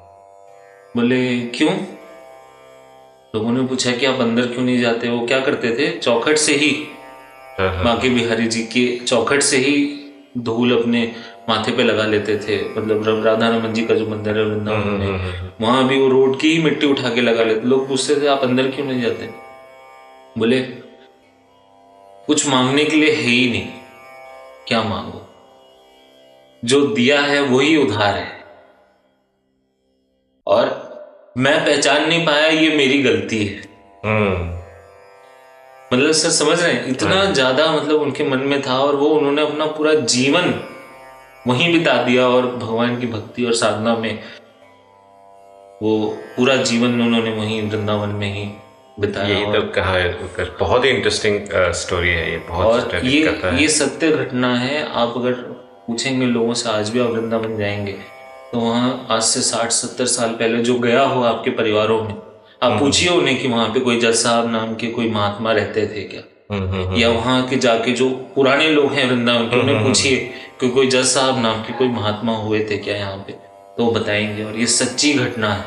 बोले क्यों? लोगों ने पूछा कि आप अंदर क्यों नहीं जाते वो क्या करते थे? चौखट से हाँ, बांके बिहारी जी के चौखट से ही धूल अपने माथे पे लगा लेते थे मतलब राधा रमन जी का जो मंदिर है वृंदावन हम्म, में। हम्म, वहाँ भी वो रोड की ही मिट्टी उठा के लगा लेते लोग पूछते थे आप अंदर क्यों नहीं जाते? बोले कुछ मांगने के लिए है ही नहीं। क्या मांगो? जो दिया है वही उधार है। और मैं पहचान नहीं पाया ये मेरी गलती है। मतलब सर समझ रहे हैं? इतना ज़्यादा मतलब उनके मन में था और वो उन्होंने अपना पूरा जीवन वहीं बिता दिया और भगवान की भक्ति और साधना में वो पूरा जीवन उन्होंने वहीं वृंदावन में ही बिताया यही और, तो कहा है बहुत ही इंटरेस्टिंग स्टोरी है ये बहुत और ये कथा है। ये सत्य घटना है आप अगर पूछेंगे लोगों से आज भी आप वृंदावन जाएँगे तो वहाँ आज से साठ सत्तर साल पहले जो गया हो आपके परिवारों में आप पूछिए उन्हें कि वहाँ पे कोई जज साहब नाम के कोई महात्मा रहते थे क्या? हम्म, हम्म, हम्म, या वहाँ के जाके जो पुराने लोग हैं वृंदावन के उन्हें पूछिए कि कोई जज साहब नाम के कोई महात्मा हुए थे क्या यहाँ पे? तो बताएँगे और ये सच्ची घटना है।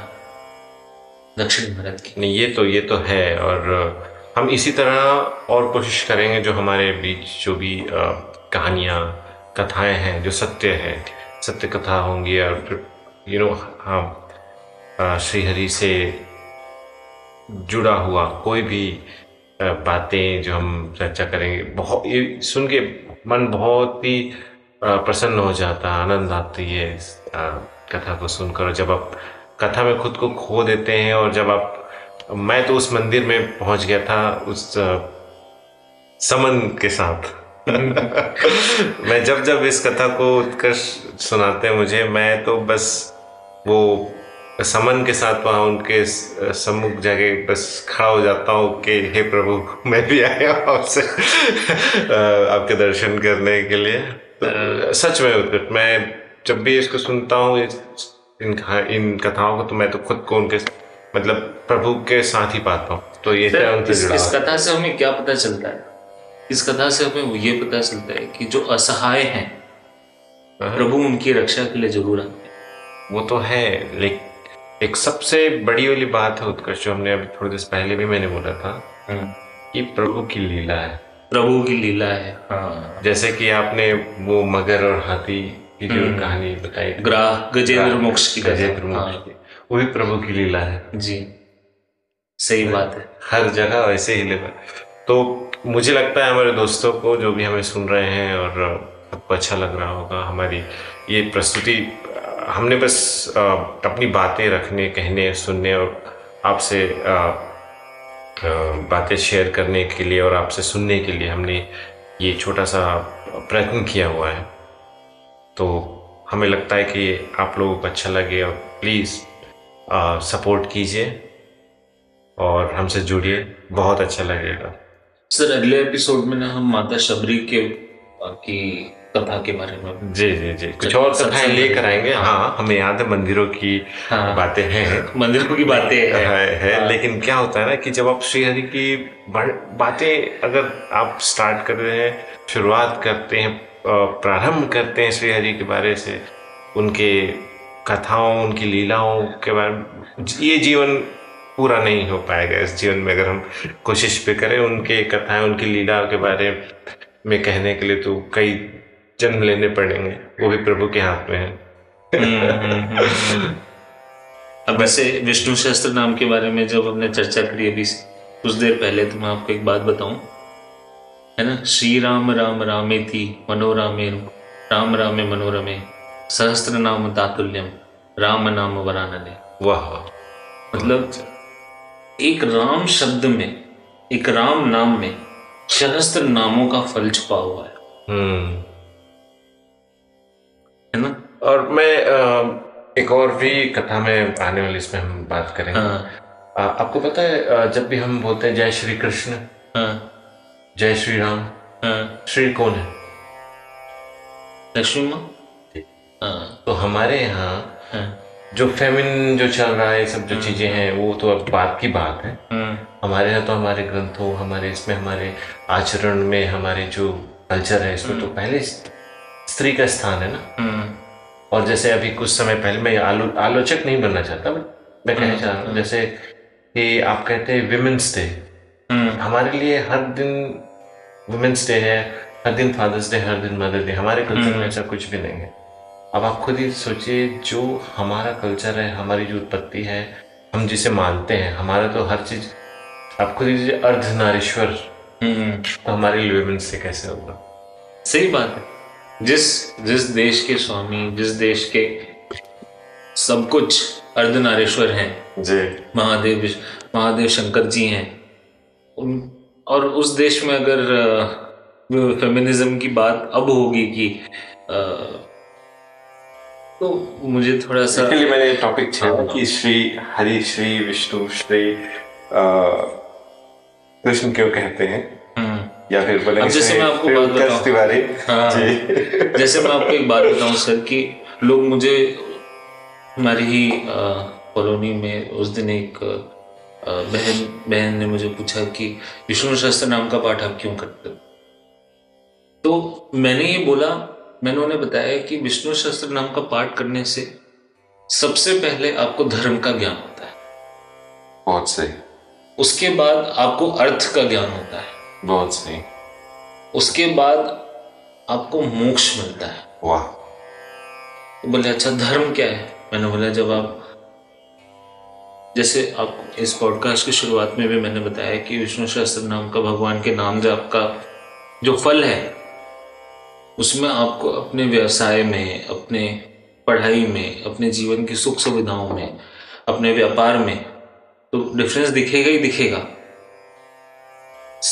दक्षिण भारत की। नहीं ये तो ये तो है और हम इसी तरह और कोशिश करेंगे जो हमारे बीच जो भी कहानियाँ कथाएँ हैं जो सत्य है सत्य कथा होंगी और यू नो हम अ, श्री हरि से जुड़ा हुआ कोई भी बातें जो हम चर्चा करेंगे, बहुत, ये सुन के मन बहुत ही प्रसन्न हो जाता है आनंद आती है इस कथा को सुनकर। और जब आप कथा में खुद को खो देते हैं और जब आप, मैं तो उस मंदिर में पहुँच गया था, उस समन के साथ। मैं जब जब इस कथा को उत्कर्ष सुनाते हैं मुझे, मैं तो बस वो समन के साथ वहाँ उनके सम्मुख जाके बस खड़ा हो जाता हूँ कि हे प्रभु मैं भी आया हूँ आपसे आपके दर्शन करने के लिए। तो सच में उत्कट मैं जब भी इसको सुनता हूँ इन इन कथाओं को तो मैं तो खुद को उनके मतलब प्रभु के साथ ही पाता हूँ। तो ये इस, इस कथा से हमें क्या पता चलता है? इस कथा से हमें ये पता चलता है कि जो असहाय हैं हाँ। प्रभु उनकी रक्षा के लिए ज़रूर आते हैं। वो तो है लेकिन एक सबसे बड़ी वाली बात है उत्कर्ष जो हमने अभी थोड़ी देर पहले भी मैंने बोला था हाँ। कि प्रभु की लीला है। प्रभु की लीला है। हाँ। जैसे कि आपने वो मगर और हाथी की जो हम्म। कहानी बताई ग्राह गजेंद्र मोक्ष की गजेंद्र मोक्ष की। वो भी प्रभु की लीला है। जी। सही बात है। हर जगह वैसे ही लीला। तो मुझे लगता है हमारे दोस्तों को जो भी हमें सुन रहे हैं और सबको अच्छा लग रहा होगा हमारी ये प्रस्तुति हमने बस अपनी बातें रखने, कहने, सुनने और आपसे बातें शेयर करने के लिए और आपसे सुनने के लिए हमने ये छोटा सा प्रयत्न किया हुआ है। तो हमें लगता है कि आप लोगों को अच्छा लगे और प्लीज़ सपोर्ट कीजिए और हमसे जुड़िए। बहुत अच्छा लगेगा। सर, अगले एपिसोड में ना हम माता शबरी के की कथा के बारे में। जी जी जी। कुछ और कथाएँ लेकर आएँगे? हाँ।, हाँ हमें याद है मंदिरों की हाँ, बातें हैं। मंदिरों की बातें है, है, है। हाँ, लेकिन क्या होता है ना कि जब आप श्रीहरि की बातें अगर आप स्टार्ट कर रहे हैं शुरुआत करते हैं प्रारंभ करते हैं श्रीहरि के बारे से उनके कथाओं उनकी लीलाओं के बारे में ये जीवन पूरा नहीं हो पाएगा। इस जीवन में अगर हम कोशिश पे करें उनके कथाएँ उनकी लीला के बारे में कहने के लिए तो कई जन्म लेने पड़ेंगे। वो भी प्रभु के हाथ में है। हम्म, हम्म, हम्म, अब वैसे विष्णु शास्त्र नाम के बारे में जब हमने चर्चा करी अभी कुछ देर पहले तो मैं आपको एक बात बताऊँ। है ना? श्री राम राम रामे थी मनोरामे राम रामे मनोरमे। सहस्त्र नाम तातुल्यम। राम नाम वरानने। वाह। मतलब एक राम शब्द में एक राम नाम में सहस्त्र नामों का फल छुपा हुआ है। हम्म। है ना और मैं एक और भी कथा में आने वाली इसमें हम बात करेंगे हाँ। आपको पता है जब भी हम बोलते हैं जय श्री कृष्ण हाँ। जय श्री राम हाँ। श्री कौन है लक्ष्मी माँ हाँ। तो हमारे यहाँ हाँ। जो फेमिन जो चल रहा है सब जो हाँ। चीज़ें हैं वो तो अब बात की बात है हाँ। हमारे यहाँ तो हमारे ग्रंथों हमारे इसमें हमारे आचरण में हमारे जो कल्चर है इसमें तो पहले स्त्री का स्थान है ना? हम्म। और जैसे अभी कुछ समय पहले मैं आलो, आलोचक नहीं बनना चाहता बट मैं कहना चाह रहा हूँ जैसे कि आप कहते हैं विमेंस डे हम्म। हमारे लिए हर दिन वुमेन्स डे है हर दिन फादर्स डे हर दिन मदर डे हमारे कल्चर में हम्म। ऐसा कुछ भी नहीं है। अब आप खुद ही सोचिए जो हमारा कल्चर है हमारी जो उत्पत्ति है हम जिसे मानते हैं हमारा तो हर चीज़ आप खुद ही अर्ध नारीश्वर तो हमारे लिए विमेंस डे कैसे होगा? सही बात है। जिस जिस देश के स्वामी जिस देश के सब कुछ अर्धनारेश्वर हैं। जी। महादेव महादेव शंकर जी हैं। उन और उस देश में अगर फेमिनिज्म की बात अब होगी कि आ, तो मुझे थोड़ा सा इसके लिए मैंने टॉपिक छेड़ा हाँ। कि श्री हरि श्री विष्णु श्री कृष्ण क्यों कहते हैं? या फिर बोलेंगे जैसे मैं आपको बात बताऊँ। तिवारी हाँ, जैसे मैं आपको एक बात बताऊँ सर कि लोग मुझे हमारी ही कॉलोनी में उस दिन एक बहन बहन ने मुझे पूछा कि विष्णु शास्त्र नाम का पाठ आप क्यों करते हो? तो मैंने ये बोला मैंने उन्हें बताया कि विष्णु शास्त्र नाम का पाठ करने से सबसे पहले आपको धर्म का ज्ञान होता है। बहुत सही। उसके बाद आपको अर्थ का ज्ञान होता है। बहुत सही। उसके बाद आपको मोक्ष मिलता है। वाह। तो बोले अच्छा धर्म क्या है? मैंने बोला जब आप जैसे आप इस पॉडकास्ट की शुरुआत में भी मैंने बताया कि विष्णु शास्त्र नाम का भगवान के नाम जो आपका जो फल है उसमें आपको अपने व्यवसाय में अपने पढ़ाई में अपने जीवन की सुख सुविधाओं में अपने व्यापार में तो डिफरेंस दिखेगा ही दिखेगा।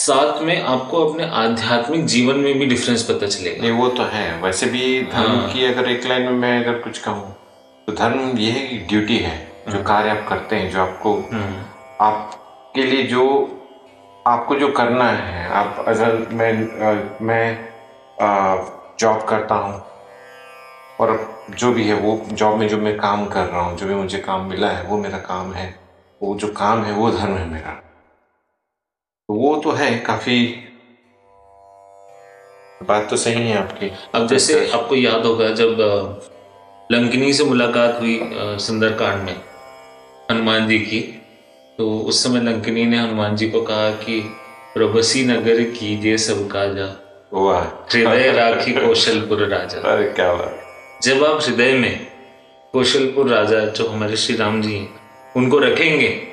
साथ में आपको अपने आध्यात्मिक जीवन में भी डिफरेंस पता चलेगा। नहीं वो तो है। वैसे भी धर्म हाँ। की अगर एक लाइन में मैं अगर कुछ कहूँ तो धर्म ये है कि ड्यूटी है जो हाँ। कार्य आप करते हैं जो आपको हम्म, आपके लिए जो आपको जो करना है। आप अगर मैं मैं जॉब करता हूँ और जो भी है वो जॉब में जो मैं काम कर रहा हूँ जो भी मुझे काम मिला है वो मेरा काम है। वो जो काम है वो धर्म है मेरा। तो वो तो है काफ़ी। बात तो सही है आपकी। अब जैसे आपको याद होगा जब लंकिनी से मुलाकात हुई सुंदरकांड में हनुमान जी की तो उस समय लंकिनी ने हनुमान जी को कहा कि प्रभसी नगर कीजिए सब काजा हृदय राखी कौशलपुर राजा। अरे क्या बात। जब आप हृदय में कौशलपुर राजा जो हमारे श्री राम जी हैं उनको रखेंगे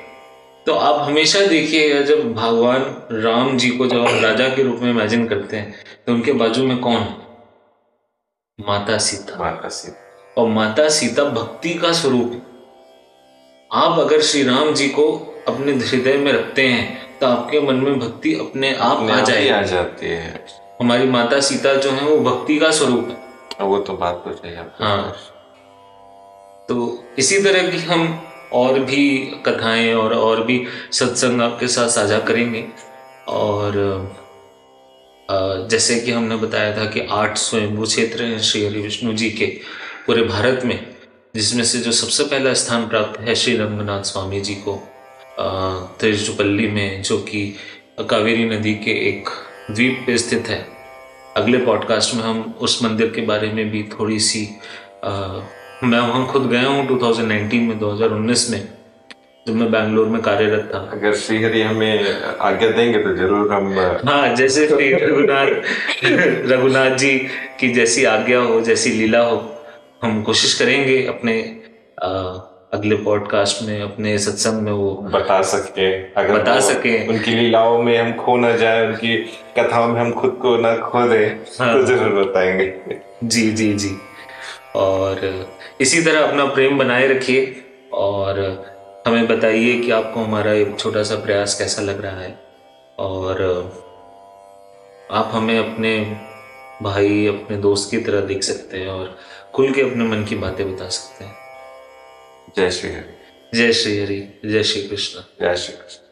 तो आप हमेशा देखिएगा जब भगवान राम जी को जब आप राजा के रूप में इमेजिन करते हैं तो उनके बाजू में कौन है माता सीता माता सी और माता सीता भक्ति का स्वरूप है। आप अगर श्री राम जी को अपने हृदय में रखते हैं तो आपके मन में भक्ति अपने आप अपने आ जाए आ जाती है हमारी माता सीता जो है वो भक्ति का स्वरूप है वो तो बात तो है आपकी। हाँ। तो इसी तरह की हम और भी कथाएँ और और भी सत्संग आपके साथ साझा करेंगे। और जैसे कि हमने बताया था कि आठ स्वयंभू क्षेत्र हैं श्री हरि विष्णु जी के पूरे भारत में जिसमें से जो सबसे पहला स्थान प्राप्त है श्री रंगनाथ स्वामी जी को तिरुचुपल्ली में जो कि कावेरी नदी के एक द्वीप पे स्थित है। अगले पॉडकास्ट में हम उस मंदिर के बारे में भी थोड़ी सी अ, मैं वहाँ खुद गया हूँ 2019 में 2019 में जब मैं बैंगलोर में कार्यरत था अगर श्रीहरि हमें आज्ञा देंगे तो ज़रूर हम हाँ जैसे रघुनाथ रघुनाथ जी की जैसी आज्ञा हो जैसी लीला हो हम कोशिश करेंगे अपने अ, अगले पॉडकास्ट में अपने सत्संग में वो बता सके अगर बता सकें। उनकी लीलाओं में हम खो ना जाए उनकी कथाओं में हम खुद को ना खो दे हाँ। तो ज़रूर बताएँगे जी जी जी और इसी तरह अपना प्रेम बनाए रखिए और हमें बताइए कि आपको हमारा एक छोटा सा प्रयास कैसा लग रहा है। और आप हमें अपने भाई अपने दोस्त की तरह देख सकते हैं और खुल के अपने मन की बातें बता सकते हैं। जय श्री हरि। जय श्री हरि जय श्री कृष्ण। जय श्री कृष्ण।